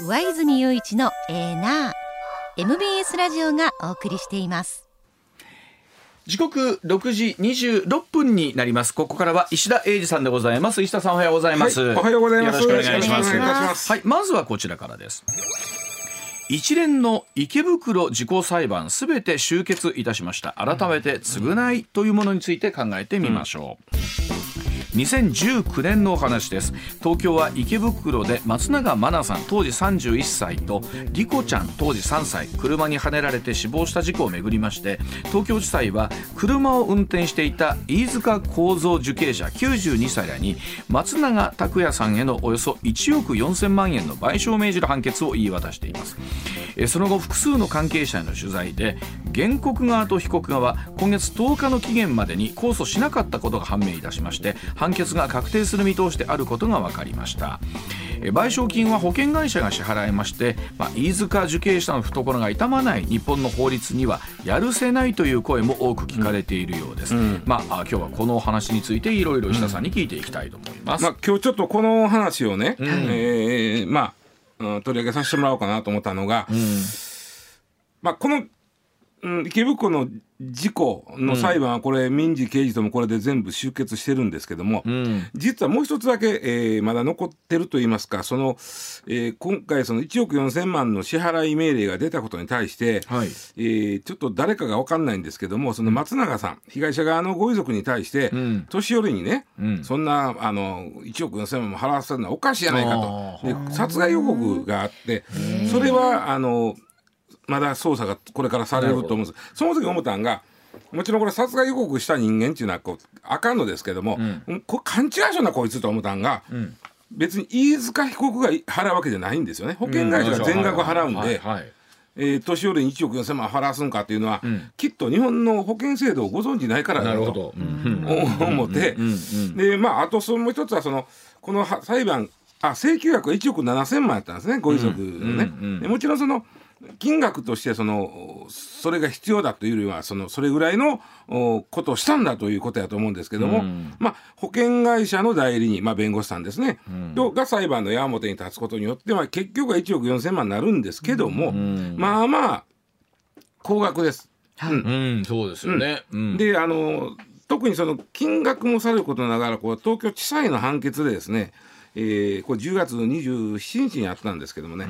上泉雄一のエーナー。MBS ラジオがお送りしています。時刻6時26分になります。ここからは石田英二さんでございます。石田さんおはようございます、はいおはようございます。よろしくお願いします。はいまずはこちらからです。一連の池袋自公裁判すべて終結いたしました。改めて償いというものについて考えてみましょう、2019年のお話です。東京は池袋で松永真菜さん当時31歳と莉子ちゃん当時3歳車にはねられて死亡した事故をめぐりまして東京地裁は車を運転していた飯塚幸三受刑者92歳らに松永拓也さんへのおよそ1億4000万円の賠償を命じる判決を言い渡しています。その後複数の関係者への取材で原告側と被告側今月10日の期限までに控訴しなかったことが判明いたしまして判決が確定する見通しであることが分かりました。えー賠償金は保険会社が支払いまして、まあ、飯塚受刑者の懐が痛まない日本の法律にはやるせないという声も多く聞かれているようです、まああ今日はこのお話についていろいろ石田さんに聞いていきたいと思います、まあ、今日ちょっとこの話をね、えーまあ、うん、取り上げさせてもらおうかなと思ったのが、まあ、この、うん、池袋の事故の裁判はこれ、民事刑事ともこれで全部終結してるんですけども、実はもう一つだけ、えーまだ残ってるといいますかその、えー今回その1億4,000万の支払い命令が出たことに対して、はい。えーちょっと誰かが分かんないんですけどもその松永さん被害者側のご遺族に対して、ん。年寄りにね、そんなあの1億4,000万も払わせるのはおかしいじゃないかあとで殺害予告があってそれはあのまだ捜査がこれからされると思うんです。その時思ったんがもちろんこれ殺害予告した人間っていうのはこうあかんのですけども、これ勘違いしなこいつと思ったんが、別に飯塚被告が払うわけじゃないんですよね。保険会社が全額払うんで。はいはいえー年寄りに1億4000万払わすんかっていうのは、きっと日本の保険制度をご存知ないからだと思って、でまああとそのもう一つはそのこのは裁判あ請求額は1億7,000万やったんですね。ご遺族のね、でもちろんその金額としてそのそれが必要だというよりはそのそれぐらいのおことをしたんだということやと思うんですけども、まあ、保険会社の代理人、まあ、弁護士さんですね、とが裁判の矢面に立つことによって、まあ、結局は1億4,000万になるんですけども、まあまあ高額です。うん、そうですよね。うん、であの特にその金額もされることながらこう東京地裁の判決でですね、えーこれ10月27日にあったんですけどもね、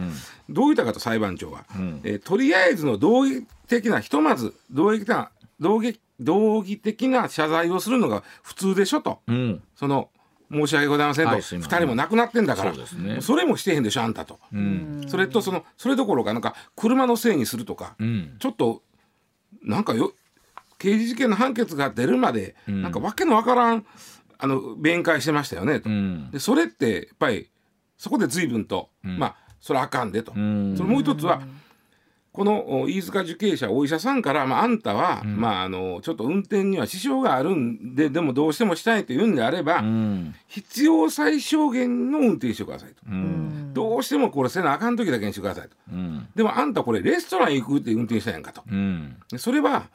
どう言ったかと裁判長は、えーとりあえずの道義的なひとまず道義的な道義道義的な謝罪をするのが普通でしょと、うん、その申し訳ございませんと、はいすい2ません。人も亡くなってんだから。ね。それもしてへんでしょあんたと、それとそのそれどころかなんか車のせいにするとか、ん。ちょっとなんかよ刑事事件の判決が出るまで、なんかわけのわからんあの弁解してましたよねと、ん。でそれってやっぱりそこで随分と、まあそれあかんでと、ん。それもう一つはこのお飯塚受刑者お医者さんから、まあ、あんたは、まあ、あのちょっと運転には支障があるんででもどうしてもしたいと言うんであれば、うん、必要最小限の運転してくださいと、うん、どうしてもこれせなあかん時だけにしてくださいと。うん、でもあんたこれレストラン行くって運転したやんかと。うん、でそれは、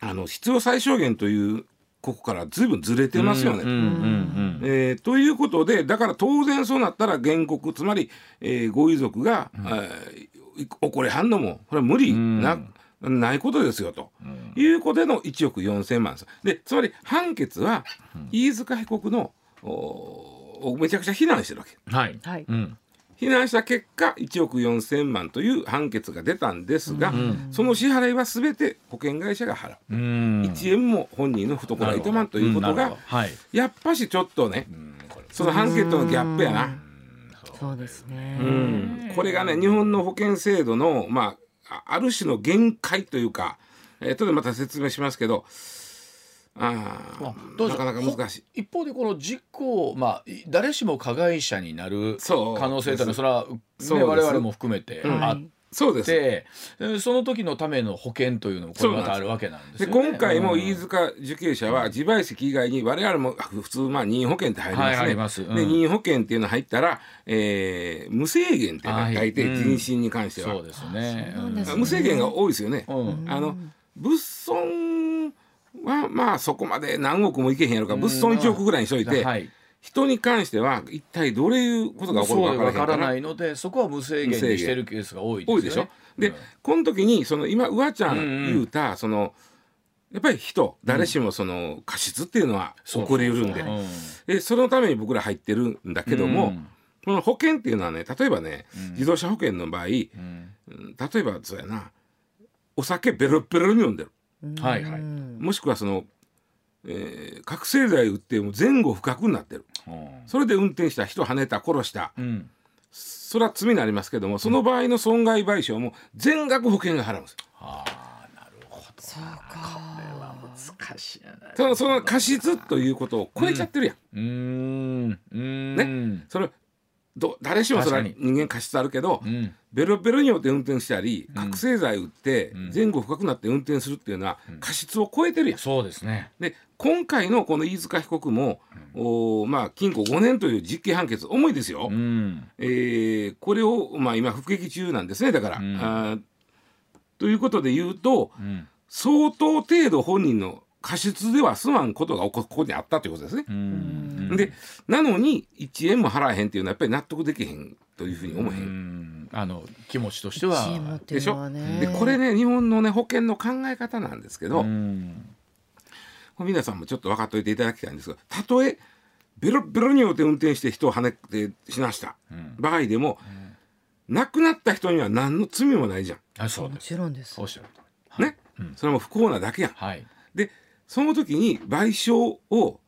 あの必要最小限というここからずいぶんずれてますよね。ということでだから当然そうなったら原告つまり、えーご遺族が、えー怒りはんのもこれは無理な,、ないことですよと、いうことでの1億4,000万。ですでつまり判決は飯塚被告のおめちゃくちゃ非難してるわけ。はい、はい。うん、非難した結果1億4,000万という判決が出たんですが、その支払いは全て保険会社が払う、うん、1円も本人の懐が痛まんということがなるほど。はい、やっぱしちょっとね、その判決とのギャップやな。そうですね、うん。これがね日本の保険制度の、まあ、あある種の限界というか、えー、後でまた説明しますけどああどうぞ。ーなかなか難しい。一方でこの事故、まあ、い誰しも加害者になるそう。可能性というのはそれは、ね、そうです。我々も含めてうん。あっそうです。て、えーその時のための保険というのもこれまたあるわけなんですね。今回もうん。飯塚受刑者は自賠責以外に我々も普通まあ任意保険って入りますね。はいます。うん。で任意保険っていうの入ったら、えー無制限ってはい。書いてうん。人身に関しては、そうですね。そうですね。無制限が多いですよね。うん。あの物損はまあそこまで何億もいけへんやろか物損1億ぐらいにしといて、はい。人に関しては一体どういうことが起こるか分からないのでそこは無制限にしてるケースが多いですよね。多いでしょ。で、うん、この時にその今うわちゃん言うた、うん。うん、そのやっぱり人誰しもその過失っていうのは起こりうるんで、そそのために僕ら入ってるんだけども、この保険っていうのはね例えばね、自動車保険の場合、例えばそうやなお酒ベロベロに飲んでる、はいはい、もしくはそのえー、覚醒剤打っても前後不覚になってる、それで運転した人跳ねた殺した、うん、それは罪になりますけどもその場合の損害賠償も全額保険が払うんですよ。ああなるほどそうか。これは難しい。ただその過失ということを超えちゃってるやん。うん。うん。ね。それど誰しもそれは人間過失あるけど、うん、ベロベロによって運転したり、覚醒剤打って前後深くなって運転するっていうのは過失を超えてるやん。そうですね。で今回のこの飯塚被告も、おまあ、禁錮5年という実刑判決重いですよ。うん、えー、これを、まあ、今服役中なんですねだから。うん、あということで言うと、うん、相当程度本人の過失では済まんことがここにあったということですね。でなのに1円も払えへんっていうのはやっぱり納得できへんというふうに思えへん。あの気持ちとしては。でしょ？でこれね日本のね保険の考え方なんですけど皆さんもちょっと分かっておいていただきたいんですがたとえベロベロによって運転して人をはねてしました。場合でも、亡くなった人には何の罪もないじゃん。あそうもちろんです。ね、それも不幸なだけやん。はい、でその時に賠償を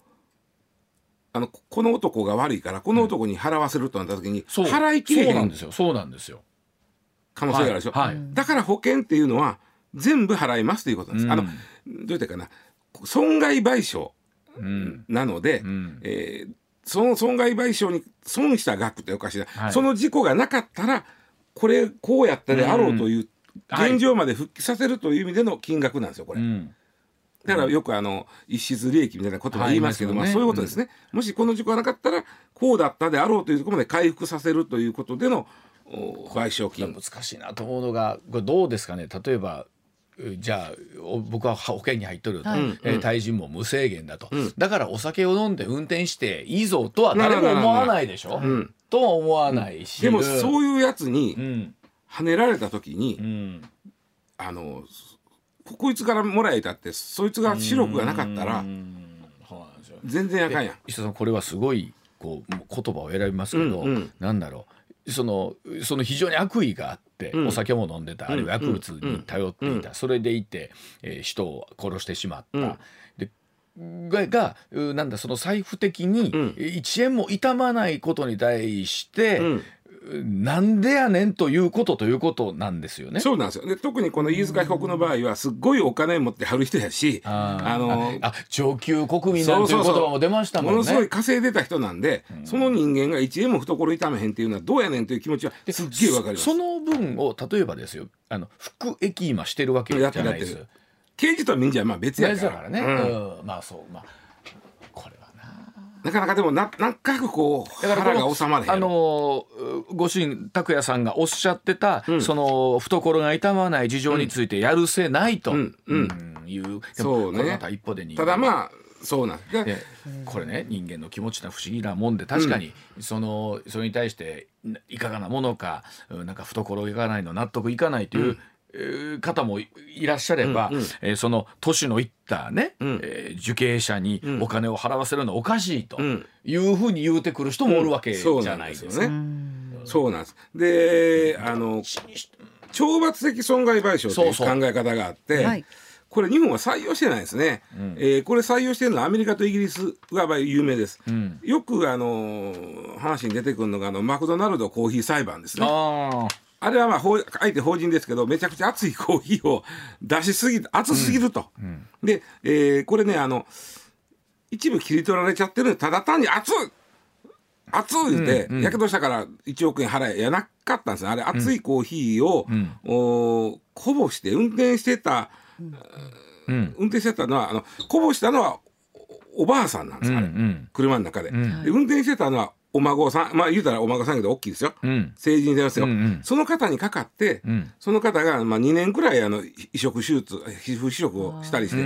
あのこの男が悪いからこの男に払わせるとなった時に、うん、払いきれへん。そうなんですよ。そうなんですよ。可能性があるでしょ、はい。はい、だから保険っていうのは全部払いますということなんです、うん、あのどう言ったかな？損害賠償なので、うん、えー、その損害賠償に損した額っておかしいな、はい、その事故がなかったらこれこうやったであろうという、現状まで復帰させるという意味での金額なんですよこれ。うんだからよくあの一室利益みたいなことも言いますけど、まあ、そういうことですね、もしこの事故がなかったらこうだったであろうというところまで回復させるということでの賠償金。難しいなと思うのがこれどうですかね？例えばじゃあ僕は保険に入っとると、はい、えー、対人も無制限だと、うん、だからお酒を飲んで運転していいぞとは誰も思わないでしょ、うん、とは思わないし、でもそういうやつにはねられた時に、あのこいつからもらえたってそいつが視力がなかったら全然あかんやん。石田さんこれはすごいこう言葉を選びますけど、うんうん、なんだろう。そのその非常に悪意があって、うん、お酒も飲んでたあるいは薬物に頼っていた、それでいて、えー、人を殺してしまった。でががなんだその財布的に1円も痛まないことに対して、なんでやねんということということなんですよね。そうなんですよ。で特にこの飯塚被告の場合はすっごいお金持ってはる人やし、あのあ上級国民なんていう言葉も出ましたもんね。ものすごい稼いでた人なんで、うん、その人間が1円も懐痛めへんっていうのはどうやねんという気持ちはすっげえわかります。その分を例えばですよ、あの服役今してるわけじゃないです。刑事と民事はまあ別やから。からね。うん、まあそうまあ。なかなかでもな何回かこう腹が収まれへんあのご主人拓也さんがおっしゃってた、うん、その懐が痛まない事情についてやるせないと、うんうん、いう、そうね。また一歩でただまあそうなんでこれね人間の気持ちな不思議なもんで確かにその、それに対していかがなものかなんか懐いかないの納得いかないという、方もいらっしゃれば、うんうん、えー、その年のいったね、うん、えー、受刑者にお金を払わせるのはおかしいというふうに言うてくる人もおるわけじゃないですか、ね。そうなんです。で、あの懲罰的損害賠償という考え方があって。これ日本は採用してないですね、うん、えー、これ採用してるのはアメリカとイギリスが有名です、うん、よくあの話に出てくるのがあのマクドナルドコーヒー裁判ですねあれはまああえて法人ですけどめちゃくちゃ熱いコーヒーを出しすぎ熱すぎると、うんうん、で、えー、これねあの一部切り取られちゃってるただ単に熱い熱いってやけどしたから1億円払えやなかったんですあれ熱いコーヒーを、うん、おこぼして運転してた、運転してたのはあのこぼしたのはおばあさんなんです、あれ、車の中で,、で運転してたのはお孫さんまあ言うたらお孫さんけど大きいですよ、うん、成人ですよ、うんうん、その方にかかって、うん、その方が、まあ、2年くらいあの移植手術皮膚移植をしたりして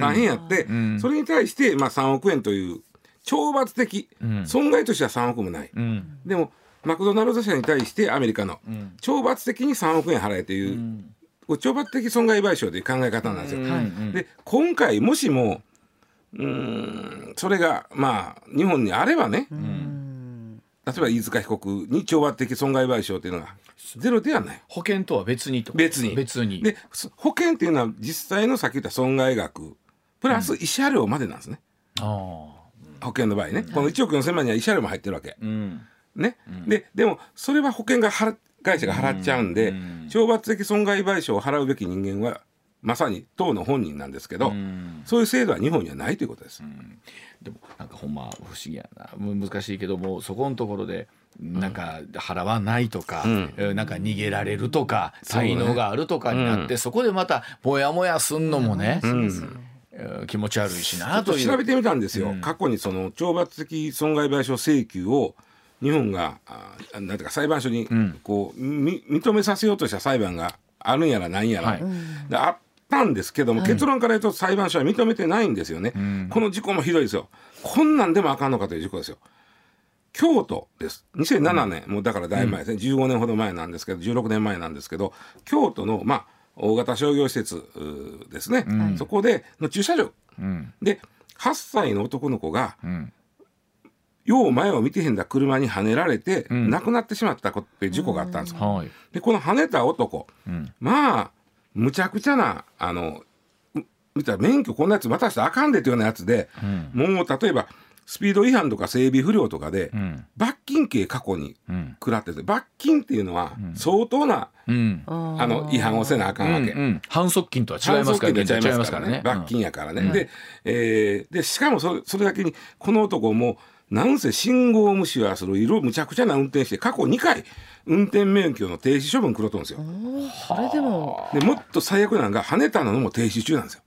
大変やって、それに対して、まあ、3億円という懲罰的、うん。損害としては3億もない、うん。でもマクドナルド社に対してアメリカの懲罰的に3億円払えという、懲罰的損害賠償という考え方なんですよ。はい。で今回もしもうそれがまあ日本にあればね、例えば飯塚被告に懲罰的損害賠償というのがゼロではない。保険とは別にと。別に。別に。でそ保険っていうのは実際のさっき言った損害額プラス慰謝料までなんですね、あ保険の場合ね、この1億4000万には慰謝料も入ってるわけ。あうん。ね、ででもそれは保険が払会社が払っちゃうんで、懲罰的損害賠償を払うべき人間はまさに当の本人なんですけど、そういう制度は日本にはないということです。でもなんかほんま不思議やな。む難しいけどもそこのところでなんか払わないとか、ん。えーなんか逃げられるとかそうね。才能があるとかになって、そこでまたモヤモヤすんのもね、気持ち悪いしなと調べてみたんですよ、過去にその懲罰的損害賠償請求を日本があなんていうか裁判所にこう、み認めさせようとした裁判があるんやらないんやら、はい。であったんですけども、結論から言うと裁判所は認めてないんですよね、この事故もひどいですよ。こんなんでもあかんのかという事故ですよ。京都です。2007年、もうだからだいぶ前ですね、15年ほど前なんですけど16年前なんですけど京都のまあ大型商業施設ですね、そこでの駐車場。うん。で8歳の男の子がうん。よう前を見てへんだ車にはねられて、ん。亡くなってしまったことっていう事故があったんですよ。はい。でこのはねた男、ん。まあむちゃくちゃなあのう見たら免許こんなやつ渡したらあかんでっていうようなやつで、もう例えばスピード違反とか整備不良とかで、ん。罰金刑過去にうん食らってて罰金っていうのは相当な、うん。あの違反をせなあかんわけ。うんうん。反則金とは違いますから反則金と違いますからね。罰金やからね。で,、えーでしかもそれそれだけにこの男もなんせ信号無視はする色むちゃくちゃな運転して過去2回運転免許の停止処分食ろうとるんですよ。それでもでもっと最悪なのが跳ねたのも停止中なんですよ。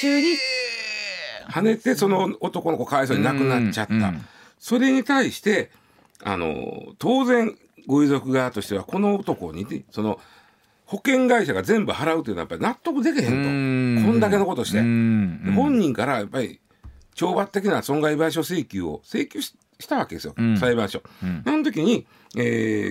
中に？跳ねてその男の子かわいそうに亡くなっちゃった。それに対してあの当然ご遺族側としてはこの男にねその保険会社が全部払うというのはやっぱり納得できへんと。こんだけのことして。本人からやっぱり懲罰的な損害賠償請求を請求ししたわけですよ、ん。裁判所。ん。あの時に、え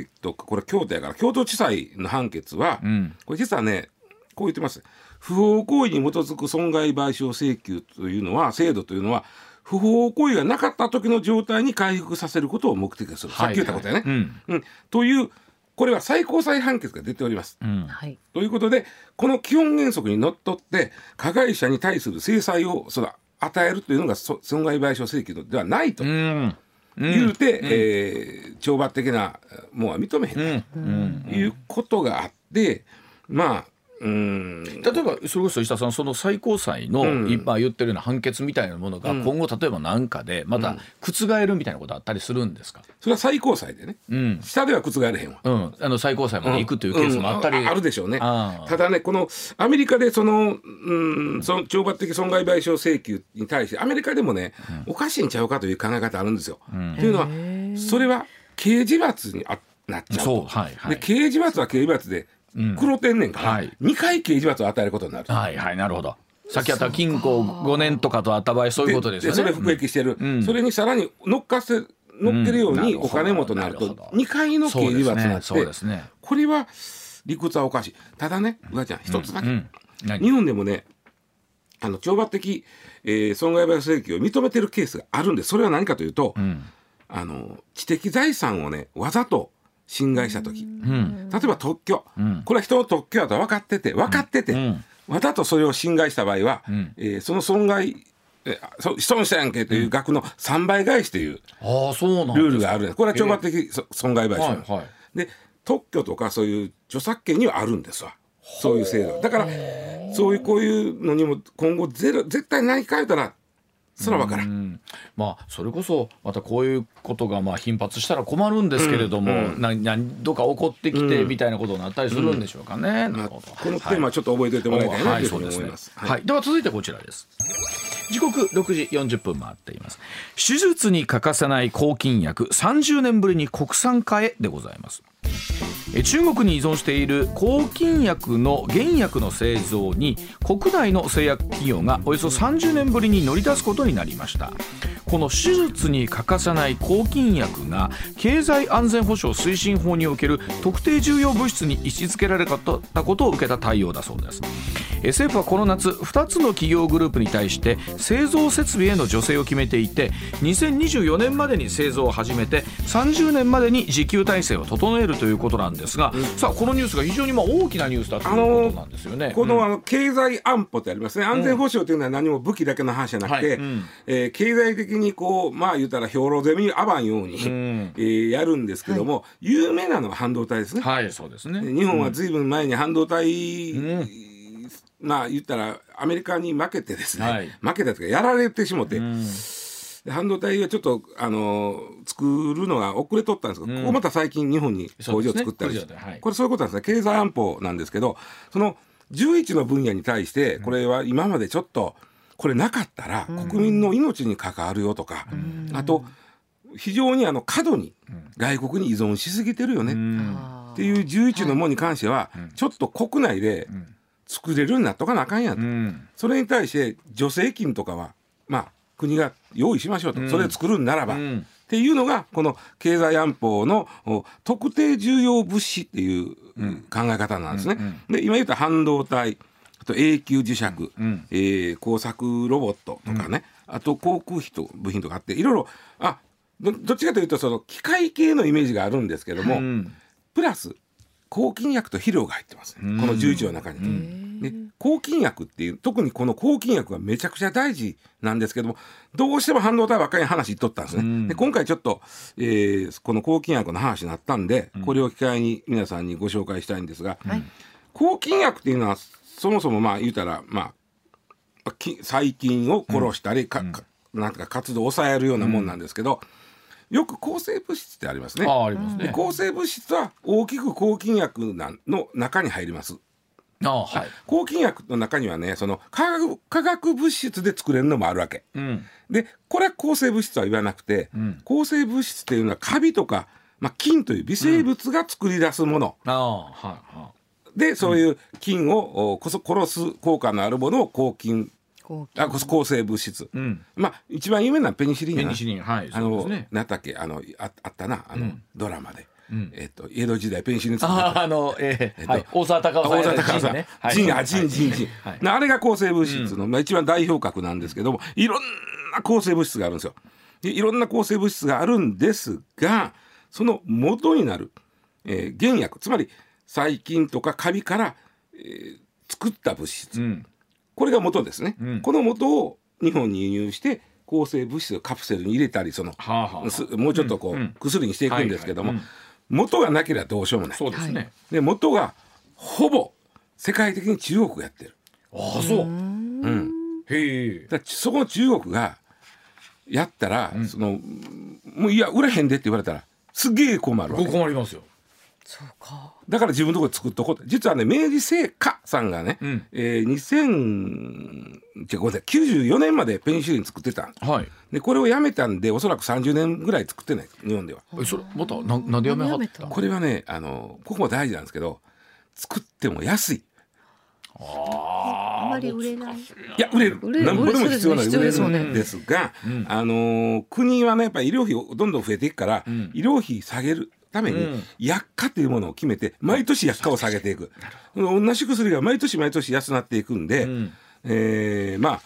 ーっとこれ京都やから京都地裁の判決は、ん。これ実はねこう言ってます。不法行為に基づく損害賠償請求というのは制度というのは不法行為がなかった時の状態に回復させることを目的とする、さっき言ったことやね。うん。うん。というこれは最高裁判決が出ております。うんはい。ということでこの基本原則にのっとって加害者に対する制裁をその与えるというのがそ損害賠償請求ではないとうん。言うて、えー懲罰的なものは認めへんうん。ということがあってまあうーん。例えばそれこそ石田さんその最高裁のうん。今言ってるような判決みたいなものが今後例えば何かでまた覆るみたいなことあったりするんですか、それは最高裁でね。うん。下では覆れへんわ。うん、あの最高裁まで行くというケースもあったり、うんあるでしょうね。ただねこのアメリカでその,、うん、その懲罰的損害賠償請求に対してアメリカでもね、おかしいんちゃうかという考え方あるんですよ。というのはそれは刑事罰にあなっちゃうと。そうはいはい。で刑事罰は刑事罰で黒点ねんから、はい。2回刑事罰を与えることになる。はいはいなるほど。さっきあった禁錮5年とかとあった場合そういうことですよね。それ服役してる、ん。それにさらに乗っかせ乗っけるようにうんお金もとなるとなるほど。2回の刑事罰になって、そうですねそうですね。これは理屈はおかしい。ただねうわちゃん一つだけ、うん。何？日本でもねあの懲罰的、えー損害賠償請求を認めてるケースがあるんでそれは何かというと、ん。あの知的財産をねわざと侵害した時、うん。例えば特許、ん。これは人の特許だと分かってて分かってて、ん。わざとそれを侵害した場合は、ん。えーその損害損したやんけという額の3倍返しというルールがある。これは懲罰的そ損害賠償、はいはい。で特許とかそういう著作権にはあるんですわ。そういう制度。だからそういうこういうのにも今後ゼロ絶対何か言うたらそら分からんうんまあそれこそまたこういうことがまあ頻発したら困るんですけれども、な何度か起こってきてみたいなことになったりするんでしょうかね。なまあるほどこのテーマはちょっと覚えておいてもらいたいなというふうに思います。はい、はいでは続いてこちらです。時刻6時40分回っています。手術に欠かせない抗菌薬30年ぶりに国産化へでございます。中国に依存している抗菌薬の原薬の製造に国内の製薬企業がおよそ30年ぶりに乗り出すことになりました。この手術に欠かせない抗菌薬が経済安全保障推進法における特定重要物質に位置づけられたことを受けた対応だそうです。政府はこの夏2つの企業グループに対して製造設備への助成を決めていて2024年までに製造を始めて30年までに自給体制を整えるということなんですが、さあこのニュースが非常にまあ大きなニュースだということなんですよね。この,、うん。あの経済安保ってありますね。安全保障というのは何も武器だけの話じゃなくて、はい。うん。えー経済的にこうまあ言ったら兵糧攻めにあばんように、ん。えーやるんですけども、有名なのは半導体ですね。はいそうですね。日本はずいぶん前に半導体、ん。まあ言ったらアメリカに負けてですね、はい。負けたというかやられてしもて、うん。で半導体がちょっとあの作るのが遅れとったんですけど、ここまた最近日本に工場を作ったりして、ねはい。これそういうことなんですね経済安保なんですけどその11の分野に対してこれは今までちょっとこれなかったら国民の命に関わるよとか、あと非常にあの過度に外国に依存しすぎてるよね、うん。っていう11のもに関しては、ちょっと国内で作れるようになっとかなあかんやと、うん。それに対して助成金とかはまあ国が用意しましょうと、それで作るんならば、うん。っていうのがこの経済安保のお特定重要物資っていう考え方なんですね。で今言った半導体あと永久磁石、ん。えー工作ロボットとかね、あと航空費と部品とかあっていろいろあどどっちかというとその機械系のイメージがあるんですけども、うん。プラス抗菌薬と肥料が入ってますね、この11の中に。で抗菌薬っていう特にこの抗菌薬がめちゃくちゃ大事なんですけどもどうしても半導体ばっかりの話言っとったんですね。で今回ちょっと、えーこの抗菌薬の話になったんで、これを機会に皆さんにご紹介したいんですが、抗菌薬っていうのはそもそもまあ言うたらまあき細菌を殺したり、かかなんか活動を抑えるようなもんなんですけど、よく抗生物質ってありますね。あありますでね。抗生物質は大きく抗菌薬なんの中に入ります。あはい。抗菌薬の中にはねその化学化学物質で作れるのもあるわけ。うんでこれは抗生物質は言わなくて、ん抗生物質っていうのはカビとか、まあ、菌という微生物が作り出すもの、ああはでそういう菌をおこそ殺す効果のあるものを抗菌あ抗生物質、い。うん。まあ一番有名なのはペニシリンやなペニシリンはいあの、そうですね。なんだっけあのああったなあの、ドラマで、んえっと江戸時代ペン作ったあのええっと大沢たかおさん大阪さん、ね。はい。ジンあれが抗生物質の、まあ、一番代表格なんですけどもいろんな抗生物質があるんですよ。でいろんな抗生物質があるんですがその元になる、えー原薬つまり細菌とかカビから、えー作った物質、うん。これが元ですね、うん。この元を日本に輸入して抗生物質をカプセルに入れたりその、はあはあすもうちょっとこう、うん。薬にしていくんですけども、はいはい元がなければどうしようもない。そうですね。で元がほぼ世界的に中国がやってる。ああそう。うん、へえ。だそこの中国がやったら、そのもういや売れへんでって言われたらすげえ困るわ困りますよ。そうか。だから自分のところで作っとこうって実はね明治製菓さんがね、うんえー、2000じゃごめんなさい94年までペニシリン作ってたんはい。でこれをやめたんでおそらく30年ぐらい作ってない。日本では。えそれまたななんでやめはった。これはねあのここも大事なんですけど作っても安い。あんまり売れない。いや売れる。売れる。なんぼでも必要な売れる売れるそうですね。んですが、あのー国はねやっぱり医療費をどんどん増えていくから、ん。医療費下げるために、うん。薬価というものを決めて毎年薬価を下げていく。同じ薬が毎年毎年安くなっていくんで、ん。えーまあ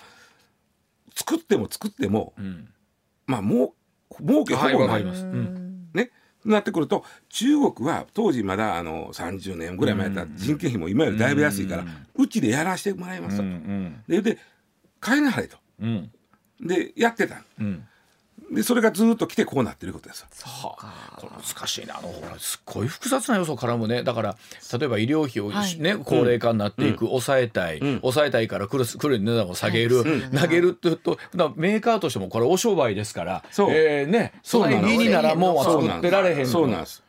作っても作っても、んまあもう儲けほはいぼない、わかります。うん。ねなってくると中国は当時まだあの30年ぐらい前だったら人件費も今よりだいぶ安いから、うちでやらせてもらいますと。うんでで買いなはれと。うんでやってたうん。でそれがずっと来てこうなってることですよ。はあ、これ難しいなあのほらすっごい複雑な要素からもね。だから例えば医療費を、はい。ね高齢化になっていく、抑えたい、ん。抑えたいから来る来る値段を下げる、はい。投げるっていうとメーカーとしてもこれお商売ですからそう。えーねそそうなの。にならもうなん作ってられへんの。そうなんです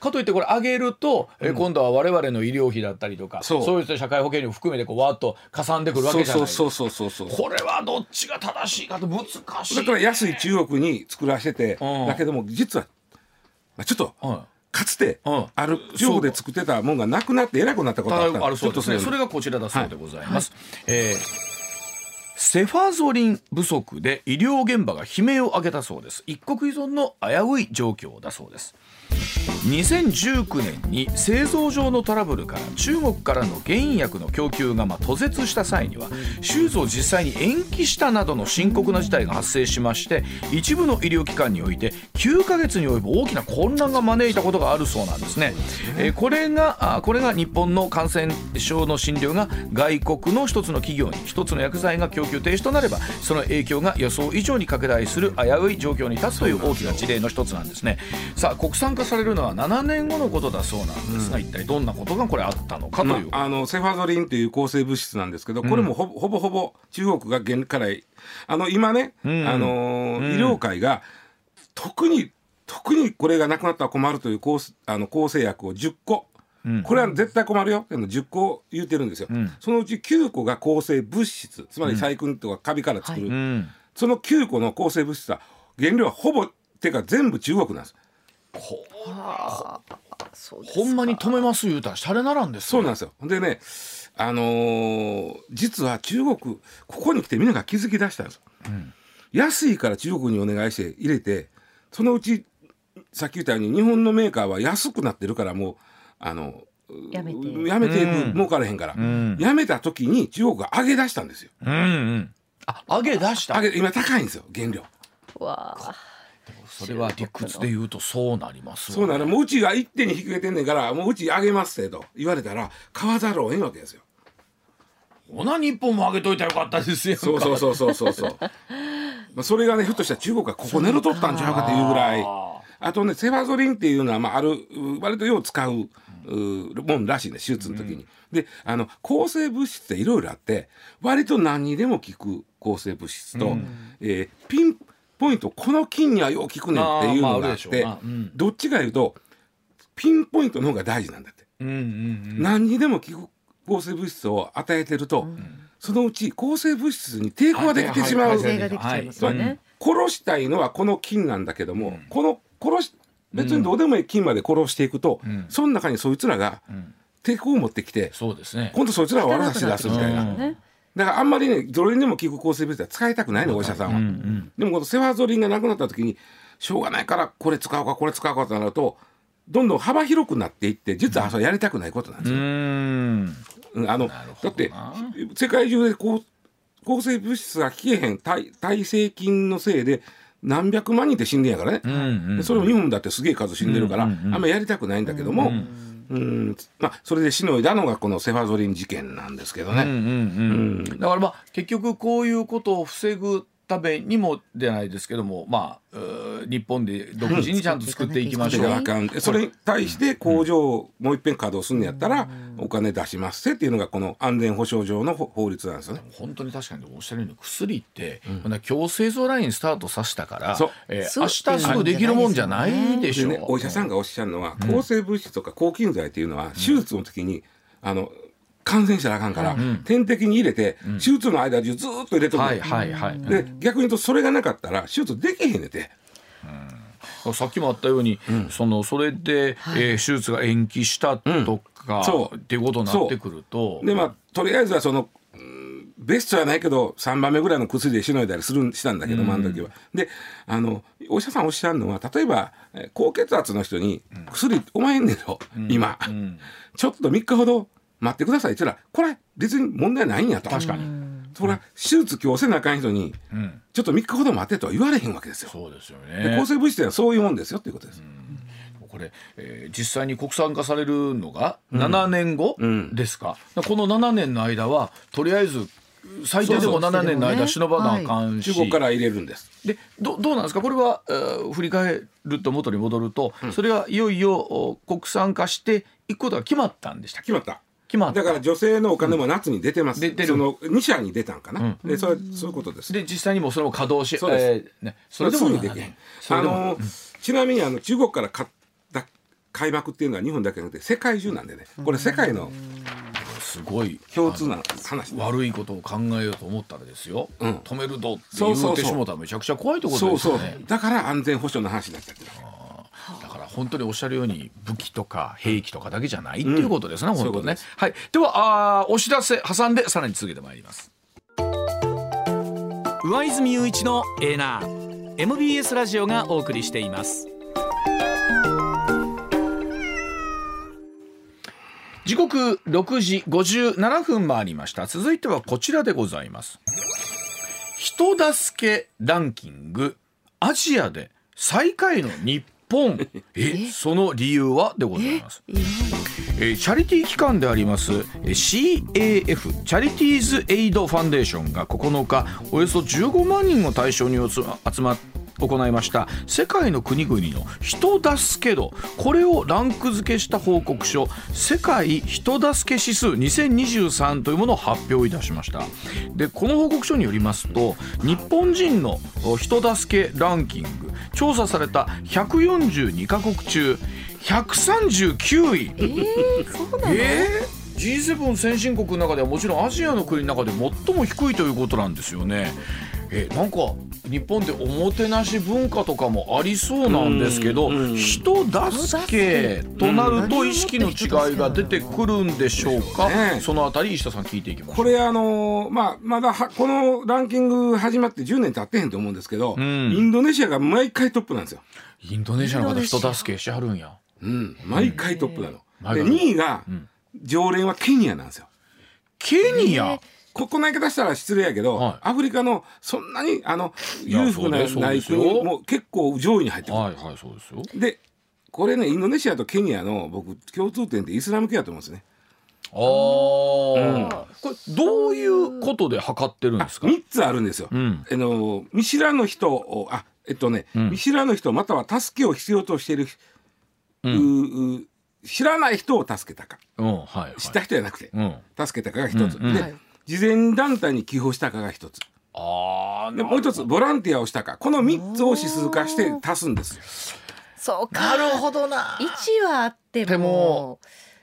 かといってこれ上げると、えー今度は我々の医療費だったりとかそう。いう社会保険料含めてこうわーっとかさんでくるわけじゃない。そうそうそうそうそうこれはどっちが正しいかと難しい。だから安い中国に作らせて、うん。だけども実はまあちょっとはかつてうん。ある中国で作ってたもんがなくなって偉くなったことあったあるそうですね。それがこちらだそうでございます。えーセファゾリン不足で医療現場が悲鳴を上げたそうです。一国依存の危うい状況だそうです2019年に製造上のトラブルから中国からの原因薬の供給がま途絶した際には手術を実際に延期したなどの深刻な事態が発生しまして一部の医療機関において9ヶ月に及ぶ大きな混乱が招いたことがあるそうなんですね。えこれがあこれが日本の感染症の診療が外国の一つの企業に一つの薬剤が供給停止となればその影響が予想以上に拡大する危うい状況に立つという大きな事例の一つなんですね。さあ国産化されるのは7年後のことだそうなんですが、一体どんなことがこれあったのかという。まあ、あのセファゾリンという抗生物質なんですけどこれもほ,、ほぼほぼ中国が原からいあの今ね、あのー医療界が特に特にこれがなくなったら困るという抗あの抗生薬を10個、これは絶対困るよ。っていうのを10個言ってるんですよ、そのうち9個が抗生物質。つまり細菌とかカビから作る、うん。その9個の抗生物質は原料はほぼてか全部中国なんですはあ。そうですか。ほんまに止めます言うたらシャレならんですそうなんですよ。でね、あのー実は中国ここに来てみんなが気づき出したんですよ。安いから中国にお願いして入れてそのうちさっき言ったように日本のメーカーは安くなってるからもうあのやめて。やめていく、うん儲からへんから、ん。やめた時に中国が上げ出したんですよ。うんうん。あ上げ出した。上げ今高いんですよ原料。わあそれは理屈で言うとそうなりますわそうなのもううちが一手に引き上げてんねんからもううち上げますってと言われたら買わざるを得んわけですよ。ほな日本も上げといたらよかったですよそうそうそうそうそうそう。まあそれがねひょっとしたら中国がここ狙っとったんちゃうかっていうぐらい。あとねセファゾリンっていうのは、まあ、あるう割とよう使ううもんらしいね手術の時に。であの抗生物質っていろいろあって割と何にでも効く抗生物質と、えーピンポイントこの菌にはよう効くねんっていうのがあってどっちかいうとピンポイントの方が大事なんだって。何にでも効く抗生物質を与えてると、そのうち抗生物質に抵抗ができてしまう、殺したいのはこの菌なんだけども、この殺し別にどうでもい。い。菌まで殺してい。くと、その中にそい。つらが抵抗を持ってきて、そうですね今度そい。つらが悪さし出すみたい。な。ねだからあんまりねどれにでも効く抗生物質は使いたくないのお医者さんは。でもこのセファゾリンがなくなった時にしょうがないからこれ使おうかこれ使おうかとなるとどんどん幅広くなっていって実はそれやりたくないことなんですよ。うん。うんあのだってな世界中でこう抗生物質が効けへん耐耐性菌のせいで何百万人って死んでんやからね、うんうんでそれも日本だってすげえ数死んでるから、うんうんうんあんまやりたくないんだけども、うんまあ、それでしのいだのがこのセファゾリン事件なんですけどね。うんうん。うん。だからまあ結局こういうことを防ぐためにもではないですけどもまあ日本で独自にちゃんと作っていきましょう。手があかんそれに対して工場をもう一遍稼働するんやったらお金出しますってっていうのがこの安全保障上の法法律なんですよね。本当に確かにおっしゃるように薬って、まだ今日製造ラインスタートさせたからそう、えー明日すぐできるもんじゃないでしょう。でね、お医者さんがおっしゃるのは、抗生物質とか抗菌剤っていうのは手術の時に、あの感染したらあかんから、点滴に入れて、手術の間中ずーっと入れとくの、はいはいはい。で逆に言うとそれがなかったら手術できへんねて。さっきもあったように、そのそれで、えー手術が延期したとか、うん。そう。っていうことになってくると、でまあとりあえずはそのうんベストじゃないけど3番目ぐらいの薬でしのいだりするしたんだけども、あの時は。であのお医者さんおっしゃるのは例えばえー高血圧の人に薬お前んねんよ、今、ちょっと3日ほど待ってください。って言ったらこれ別に問題ないんやと。確かに、それは手術今日せなあかん人に、ん。ちょっと3日ほど待てとは言われへんわけですよ。そうですよでね抗。生物質はそういうもんですよっていうことです。これ、えー実際に国産化されるのが7年後ん。ですか、この7年の間はとりあえず最低でも7年の間忍ばなあかんし、中国から入れるんです。でどどうなんですか？これは、えー振り返ると元に戻ると、それはいよいよお国産化していくことが決まったんでしたっけ？決まった。決まだから女性のお金も夏に出てます。出てるその2社に出たんかな。でそれそういうことです。で実際にもうそれも稼働しそうですえーね、それでもでき。あのちなみにあの中国から買った開幕っていうのは日本だけじゃなくて世界中なんでね。これ世界のすごい共通な話。悪いことを考えようと思ったらですよ、うん止めるぞって言そうてしもたらめちゃくちゃ怖いところそうそうですよね。だから安全保障の話になっちゃってる。本当におっしゃるように武器とか兵器とかだけじゃないっていうことですね、うん本当ね。そういうことです。はい。ではあーお知らせ挟んでさらに続けてまいります。上泉雄一のエー。ナー MBS ラジオがお送りしています。時刻6時57分回りました。続いてはこちらでございます。人助けランキングアジアで最下位の日本えその理由はでございます。え？ーチャリティー機関でありますえー CAF チャリティーズ・エイド・ファンデーションが9日およそ15万人を対象に集ま行いました。世界の国々の人助け度。これをランク付けした報告書。世界人助け指数。2023というものを発表いたしました。でこの報告書によりますと日本人のお人助けランキング。調査された142カ国中139位。えー、そうなの、えー？G7 先進国の中ではもちろんアジアの国の中で最も低いということなんですよね。えなんか日本でおもてなし文化とかもありそうなんですけど、うんうん人助けとなると意識の違いが出てくるんでしょうか、ねそのあたり石田さん聞いていきましょう。これあのーまあまだはこのランキング始まって10年経ってへんと思うんですけど、ん。インドネシアが毎回トップなんですよ。インドネシアの方人助けしてはるんや。うん、毎回トップなの。でうん2位が、常連はケニアなんですよ。ケニア、ここの言い方したら失礼やけど、はい。アフリカのそんなにあの裕福なそうですそうないですよ。国も結構上位に入ってくる。はいはいそうですよ。でこれねインドネシアとケニアの僕共通点ってイスラム系だと思うんですね。ああ、これどういうことで測ってるんですか？3つあるんですよ。ん。あの見知らぬ人をあえっとね、見知らぬ人または助けを必要としている、うう知らない人を助けたか。うんはい、はい、知った人じゃなくて、うん。助けたかが一つ、うんうん。で、はい慈善団体に寄付をしたかが一つ。ああでもう一つボランティアをしたか。この3つを指数化して足すんです。そうか。なるほどな。一はあってでもも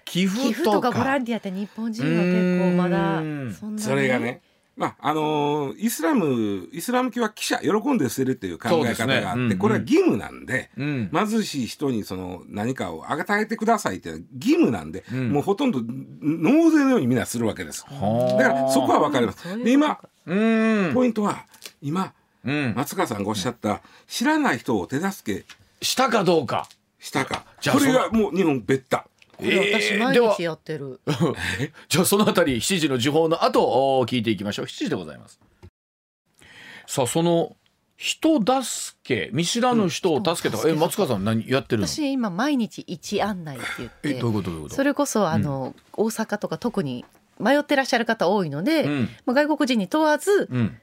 寄付とか。寄付とかボランティアって日本人は結構まだうん。そんなにそれがねまああのーイスラムイスラム教は記者喜んで捨てるっていう考え方があって、ね。うんうん。これは義務なんで、うん。貧しい人にその何かを与えてくださいっていうのは義務なんで、ん。もうほとんど納税のようにみんなするわけです。はあ。だからそこは分かります。で今うん。ポイントは今うん。松川さんがおっしゃった知らない人を手助けしたかどうか。したか。じゃあこれがもう日本別タこれ私毎日やってる、じゃあそのあたり7時の時報の後お聞いていきましょう。7時でございます。さあその人助け見知らぬ人を助けた、うんえ松川さん何やってるの？私今毎日一案内って言ってえどういうことどういうこと？それこそあの、大阪とか特に迷ってらっしゃる方多いので、うん。まあ外国人に問わず、うん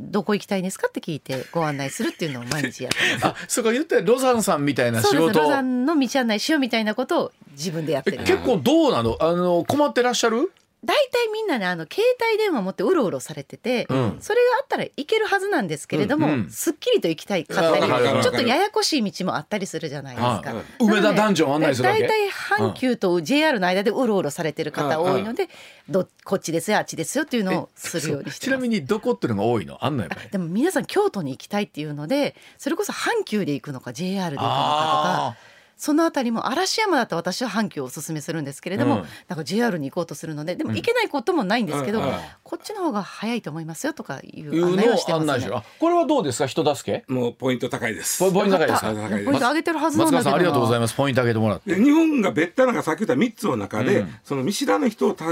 どこ行きたいですかって聞いてご案内するっていうのを毎日やってあそうか言ってロザンさんみたいなます。そうです。仕事ロザンの道案内しようみたいなことを自分でやってる。え結構どうなの？あの困ってらっしゃる？大体みんなねあの携帯電話持ってうろうろされてて、うん。それがあったらいけるはずなんですけれども、うんうん。すっきりと行きたいかったりわかるわかるちょっとややこしい道もあったりするじゃないですか。は梅田ダンジョン案内するわけ？大体阪急と JR の間でうろうろされてる方多いので、どこっちですよあっちですよっていうのをするようにしてます。ちなみ。にどこっていうのが多いの？案内やっぱりでも皆さん京都に行きたいっていうのでそれこそ阪急で行くのか JR で行くのかとかあそのあたりも嵐山だと私は阪急をおすすめするんですけれども、うん。なんか JR に行こうとするのででも行けないこともないんですけど、うんうん。こっちの方が早いと思いますよとかいうう案内をしてのを案ますね。これはどうですか？人助け？もうポイント高いです。ポポイント高いです。かポイント高いです。ポイント上げてるはずなん松だけど。川さんありがとうございまます。ポイント上げてもらって。で日本が別タなのがさっき言った3つの中で、うん。その見知らぬ人をた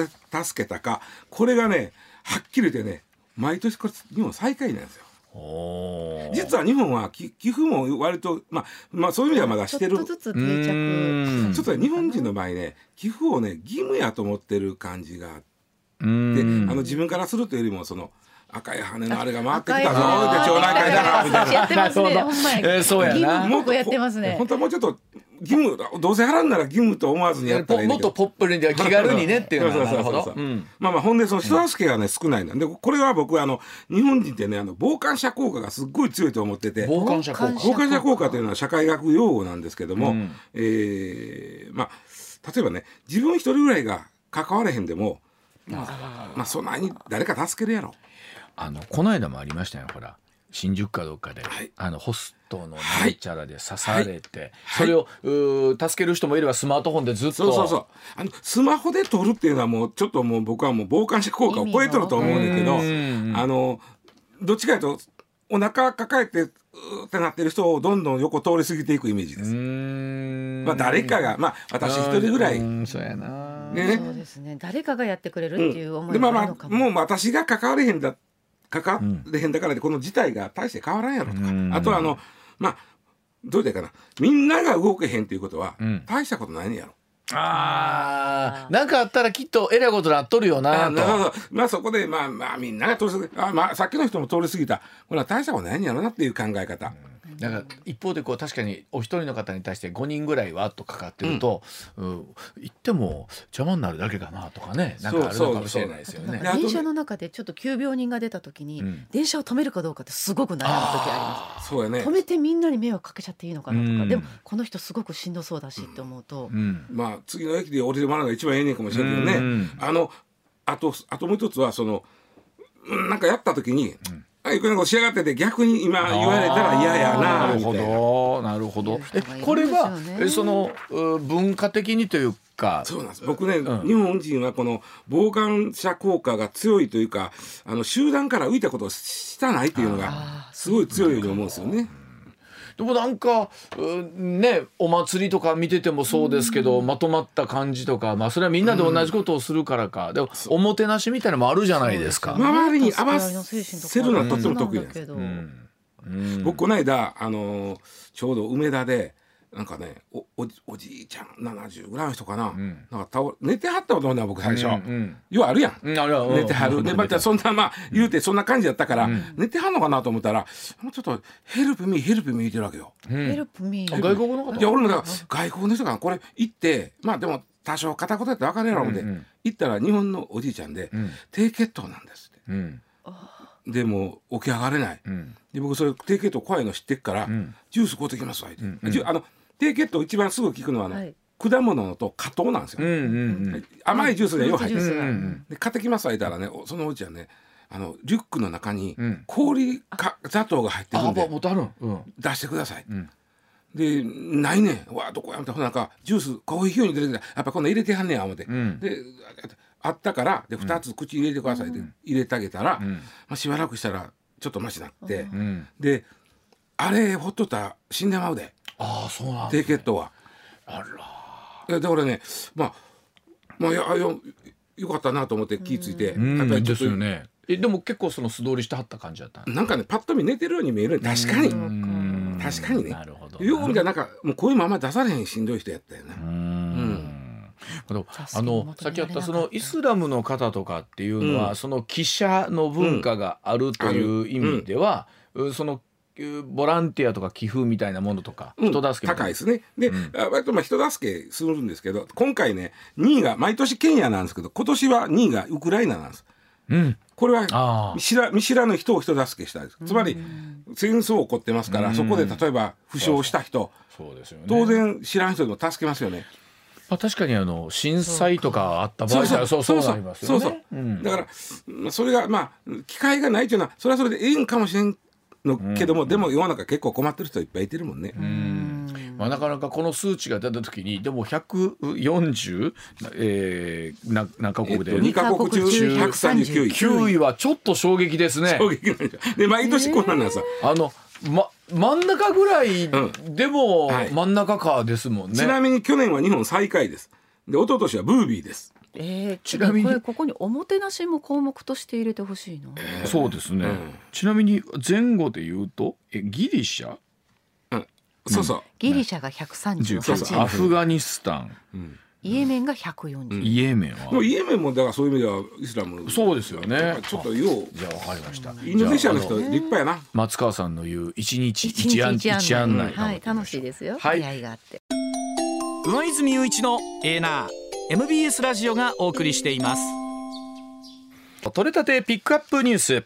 助けたかこれがねはっきり言ってね毎年これ日本最下位なんですよ。実は日本はき寄付も割と、まあ、まあそういう意味ではまだしてる。ちょっとずつ定う着んちょっとね日本人の場合ね寄付をね義務やと思ってる感じがあってうあんの自分からするというよりもその赤い羽のあれが回ってきたぞで町内会だからみたいな。やってますね。なるほどほんまやえーそうやな。義務っぽくやってますね。本当はもうちょっと義務どうせ払うんなら義務と思わずにやったらいいもっとポップにで気軽にねっていうのはなるほど。うんまあまあほん。でその人助けがね少ないの。でこれは僕はあの日本人ってねあの傍観者効果がすっごい強いと思ってて。傍観者効果。傍観者効果というのは社会学用語なんですけども、うん。えーまあ例えばね自分一人ぐらいが関われへんでもまあそんなに誰か助けるやろ。あのこの間もありましたよほら。新宿かどっかで、はい。あのホストのなんちゃらで刺されて、それを、うー助ける人もいればスマートフォンでずっと。そうそうそう。あのスマホで撮るっていうのはもうちょっともう僕はもう傍観者効果を超えとると思うんだけどうんあのどっちかというとお腹抱えてうーってなってる人をどんどん横通り過ぎていくイメージでうす。ん。まあ誰かがまあ私一人ぐらい。うんそうやな、ね。そうですね。誰かがやってくれるっていう思いでまあるのかも、もう私が関われへんだ関われへんだからでこの事態が大して変わらんやろとか、うん。あとはあのまあどうだかな。みんなが動けへんっていうことは、ん。大したことないんやろ。あー。なんかあったらきっとえらいことなっとるよなと。あなるほど。まあそこでまあまあみんなが通り過ぎあまあさっきの人も通り過ぎた。これは大したことないんやろなっていう考え方、だから一方でこう確かにお一人の方に対して5人ぐらいはとかかってると、うん。言っても邪魔になるだけかなとかねなんかあるのかもしれないですよね。電車の中でちょっと急病人が出た時に、ん。電車を止めるかどうかってすごく悩む時あそうやね。ります止めてみんなに迷惑かけちゃっていいのかなとか、うん。でもこの人すごくしんどそうだしって思うと、うん。まあ次の駅で降りてもらうのが一番ええねんかもしれんけどね、うん。あのあとあともう一つはそのうんなんかやった時に、あいくらこう仕上がってて逆に今言われたら嫌やなな。るほ。どなるほど。えこれはえそのう文化的にというか。そうなんです。僕ね、うん。日本人はこの傍観者効果が強いというかあの集団から浮いたことをしたないというのがすごい強いように思うんですよね。でもなんかうねお祭りとか見ててもそうですけどまとまった感じとかまあそれはみんなで同じことをするからか。でもおもてなしみたいなのもあるじゃないですか。周りに合わせるのはとっても得意なんですど、うん。僕この間あのーちょうど梅田でなんかねおおじおじいちゃん70ぐらいの人かな,、ん。なんか倒寝てはったことな僕最初、うんうん。ようあるやん。うんあれはうん寝てはる。で、またそんな、まあ、言うてそんな感じやったから、ん。寝てはんのかなと思ったら、もうちょっと、ヘルプミー、ヘルプミー言ってるわけよ。ヘルプミー。あ外国の方？いや、俺もだから、外国の人がこれ行って、まあでも、多少片言やって分かるやろ思って、うんうん行ったら日本のおじいちゃんで、ん。低血糖なんですって。うん。でもう起き上がれない。うん。で僕それ低血糖怖いの知ってっから、ん。ジュース買うてきますわ、言うて。あの低血糖一番すぐ効くのはあの、はい。果物と果糖なんですよ、うんうん甘いジュースでよう入ってうんうんで買ってきますわ言ったらねおそのうちはねあのリュックの中にうん。氷か砂糖が入ってるあんで。うん。出してください、ん。でないねん。うわどこやめてほなんかジュースコーヒーに出てきた。やっぱこんなん入れてはんねや思って、ん。であったからで2つ口に入れてくださいって入れてあげたら、ん。まあ、しばらくしたらちょっとマシになって、うん。であれほっとったら死んでまうでああそうなん低血糖は。あらだからねまあまあいやよよかったなと思って気ぃついて、うん。やっぱりちょっと。ですよね。えでも結構その素通りしてはった感じだったんなんかねパッと見寝てるように見える。確かに。うん。確かにね。なるほど。よう見たらなんかもうこういうまま出されへんしんどい人やったよね。うん。あのさっきあったそのイスラムの方とかっていうのは、うんその記者の文化があるという意味では、うそのうボランティアとか寄付みたいなものとか、うん。人助けみたいな。高いですね。で、あ割とまあ人助けするんですけど今回ね2位が毎年ケニアなんですけど今年は2位がウクライナなんです。うん。これは見知ら見知らぬ人を人助けしたいです。つまり戦争起こってますからそこで例えば負傷した人。そうですよね。当然知らん人でも助けますよね。まあ、確かにあの震災とかあった場合はそう。そうそうそう、ん。だからまあそれがまあ機会がないというのはそれはそれでええんかもしれんのけども、でも世の中結構困ってる人いっぱいいてるもんね。まあ、なかなかこの数値が出た時にでも140、えー、な何カえっと、国で、2カ国中139位。9位はちょっと衝撃ですね。衝撃で毎年こんなんなんさ、あの、ま、真ん中ぐらいでもはい真ん中かですもんね。ちなみに去年は日本最下位です。で一昨年はブービーです。えー、ちなみにこれここにおもてなしも項目として入れてほしいな、そうですね、うん。ちなみに前後で言うとえギリシャ？うん、そうそう。ギリシャが19 138位アフガニスタン。イエメンが140、イエメンは、イエメンもだからそういう意味ではイスラム。そうですよね。ちょっとよう。じゃあ分かりました。インドネシアの人立派やな。松川さんの言う一日一一案日一案内。はい楽しいですよ、はい。出会いがあって。上泉雄一のエーナー MBS ラジオがお送りしています。取れたてピックアップニュース。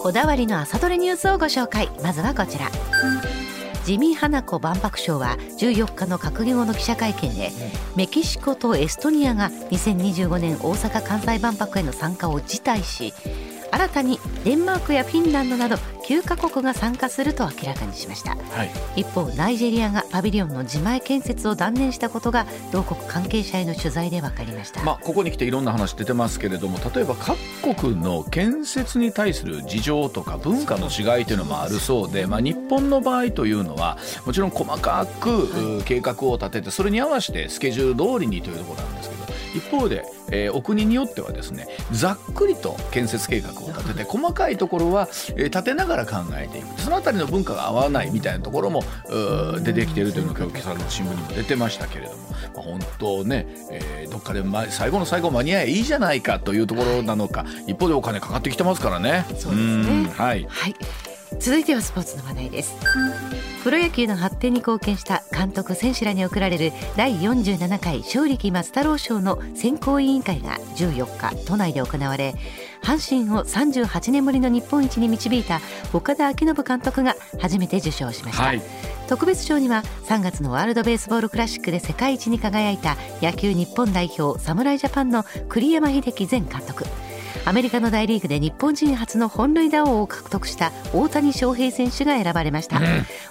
こだわりの朝どれニュースをご紹介。まずはこちら。自見花子万博賞は14日の閣議後の記者会見でメキシコとエストニアが2025年大阪・関西万博への参加を辞退し新たにデンマークやフィンランドなど9カ国が参加すると明らかにしました、はい、一方ナイジェリアがパビリオンの自前建設を断念したことが同国関係者への取材で分かりました、まあ、ここに来ていろんな話出てますけれども例えば各国の建設に対する事情とか文化の違いというのもあるそうで、まあ、日本の場合というのはもちろん細かく計画を立ててそれに合わせてスケジュール通りにというところなんですけど一方で、えー、お国によってはですねざっくりと建設計画を立てて細かいところは、えー、立てながら考えていくその辺りの文化が合わないみたいなところも出てきているというのが今日今朝の新聞にも出てましたけれども、まあ、本当ね、えー、どっかで、ま、最後の最後間に合えいいじゃないかというところなのか一方でお金かかってきてますからね。そうですね。はい、はい。続いてはスポーツの話題ですプロ野球の発展に貢献した監督選手らに贈られる第47回勝力松太郎賞の選考委員会が14日都内で行われ阪神を38年ぶりの日本一に導いた岡田彰信監督が初めて受賞しました、はい、特別賞には3月のワールドベースボールクラシックで世界一に輝いた野球日本代表侍ジャパンの栗山英樹前監督アメリカの大リーグで日本人初の本塁打王を獲得した大谷翔平選手が選ばれました、うん、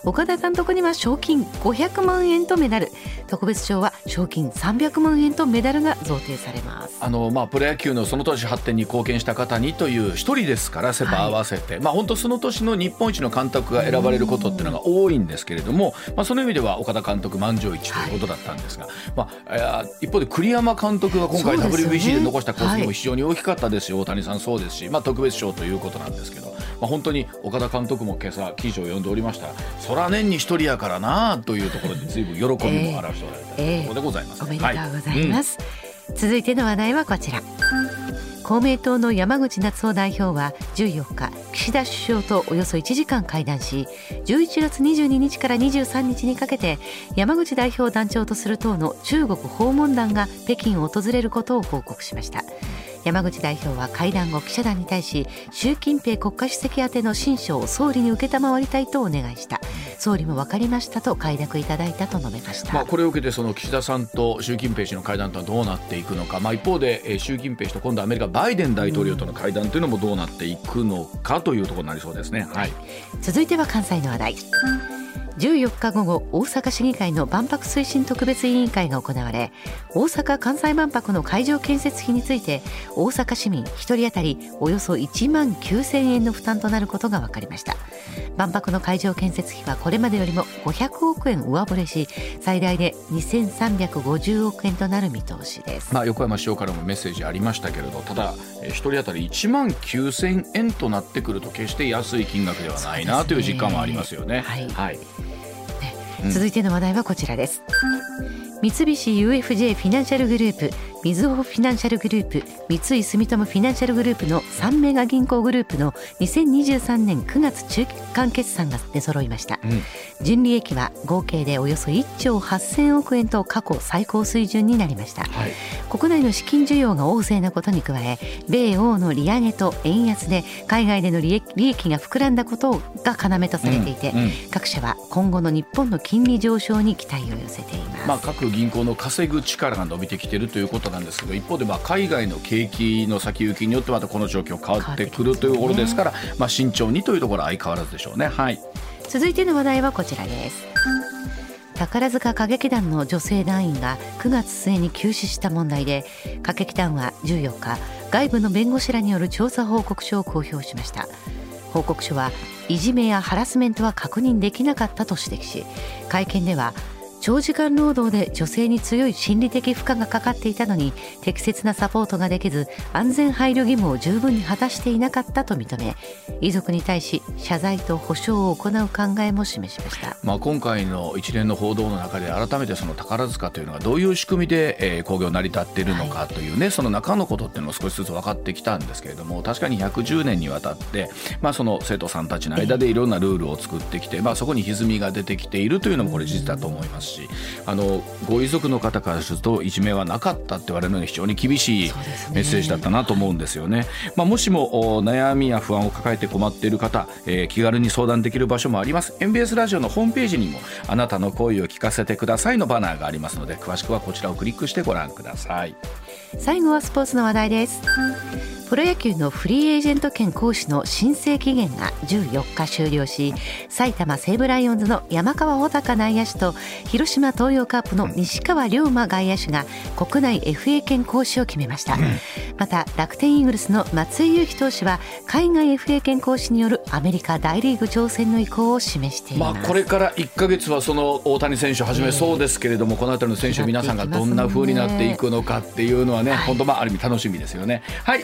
岡田監督には賞金500万円とメダル。特別賞は賞金300万円とメダルが贈呈されます。あの、まあ、プロ野球のその年発展に貢献した方にという一人ですからセ・パ合わせて、はい、まあ本当その年の日本一の監督が選ばれることっていうのが多いんですけれども、まあ、その意味では岡田監督満場一致ということだったんですが、はい、まあ、一方で栗山監督が今回 WBC で残した功績も非常に大きかったですよ、大谷さんそうですし、まあ、特別賞ということなんですけど、まあ、本当に岡田監督も今朝記事を読んでおりましたそら年に一人やからなというところで随分喜びも表しておられたところでございます、えーえー、おめでとうございます、はい。うん、続いての話題はこちら。公明党の山口夏夫代表は14日岸田首相とおよそ1時間会談し11月22日から23日にかけて山口代表団長とする党の中国訪問団が北京を訪れることを報告しました山口代表は会談後記者団に対し習近平国家主席宛ての親書を総理に承りたいとお願いした。総理も分かりましたと快諾いただいたと述べました、まあ、これを受けてその岸田さんと習近平氏の会談とはどうなっていくのか、まあ、一方で習近平氏と今度アメリカバイデン大統領との会談というのもどうなっていくのかというところになりそうですね、はい、続いては関西の話題14日午後大阪市議会の万博推進特別委員会が行われ大阪・関西万博の会場建設費について大阪市民1人当たりおよそ1万9000円の負担となることが分かりました。万博の会場建設費はこれまでよりも500億円上振れし最大で2350億円となる見通しです、まあ、横山市長からもメッセージありましたけれどただ1人当たり1万9000円となってくると決して安い金額ではないなという実感はありますよね。はい、はい続いての話題はこちらです。三菱 UFJ フィナンシャルグループみずほフィナンシャルグループ三井住友フィナンシャルグループの3メガ銀行グループの2023年9月中間決算が出揃いました、うん、純利益は合計でおよそ1兆8000億円と過去最高水準になりました、はい、国内の資金需要が旺盛なことに加え米欧の利上げと円安で海外での利益が膨らんだことが要とされていて、うんうん、各社は今後の日本の金利上昇に期待を寄せています、まあ、各銀行の稼ぐ力が伸びてきているということなんですけど一方でまあ海外の景気の先行きによってまたこの状況変わってくるというところですから、まあ、慎重にというところは相変わらずでしょうね。はい、続いての話題はこちらです。宝塚歌劇団の女性団員が9月末に急死した問題で歌劇団は14日外部の弁護士らによる調査報告書を公表しました報告書はいじめやハラスメントは確認できなかったと指摘し会見では長時間労働で女性に強い心理的負荷がかかっていたのに適切なサポートができず安全配慮義務を十分に果たしていなかったと認め遺族に対し謝罪と補償を行う考えも示しました、まあ、今回の一連の報道の中で改めてその宝塚というのがどういう仕組みで、えー、工業成り立っているのかというね、はい、その中のことっていうのも少しずつ分かってきたんですけれども確かに110年にわたって、まあ、その生徒さんたちの間でいろんなルールを作ってきて、まあ、そこに歪みが出てきているというのもこれ事実だと思いますしあのご遺族の方からするといじめはなかったって言われるのに非常に厳しいメッセージだったなと思うんですよね。まあ、もしも悩みや不安を抱えて困っている方、えー、気軽に相談できる場所もあります。MBS ラジオのホームページにもあなたの声を聞かせてくださいのバナーがありますので詳しくはこちらをクリックしてご覧ください。最後はスポーツの話題ですプロ野球のフリーエージェント権行使の申請期限が14日終了し埼玉西武ライオンズの山川穂高内野手と広島東洋カープの西川龍馬外野手が国内 FA 権行使を決めました、また楽天イーグルスの松井裕樹投手は海外 FA 権行使によるアメリカ大リーグ挑戦の意向を示しています、まあ、これから1か月はその大谷選手をはじめそうですけれども、この辺りの選手皆さんがどんな風になっていくのかっていうのはね、本当まあある意味楽しみですよね。はい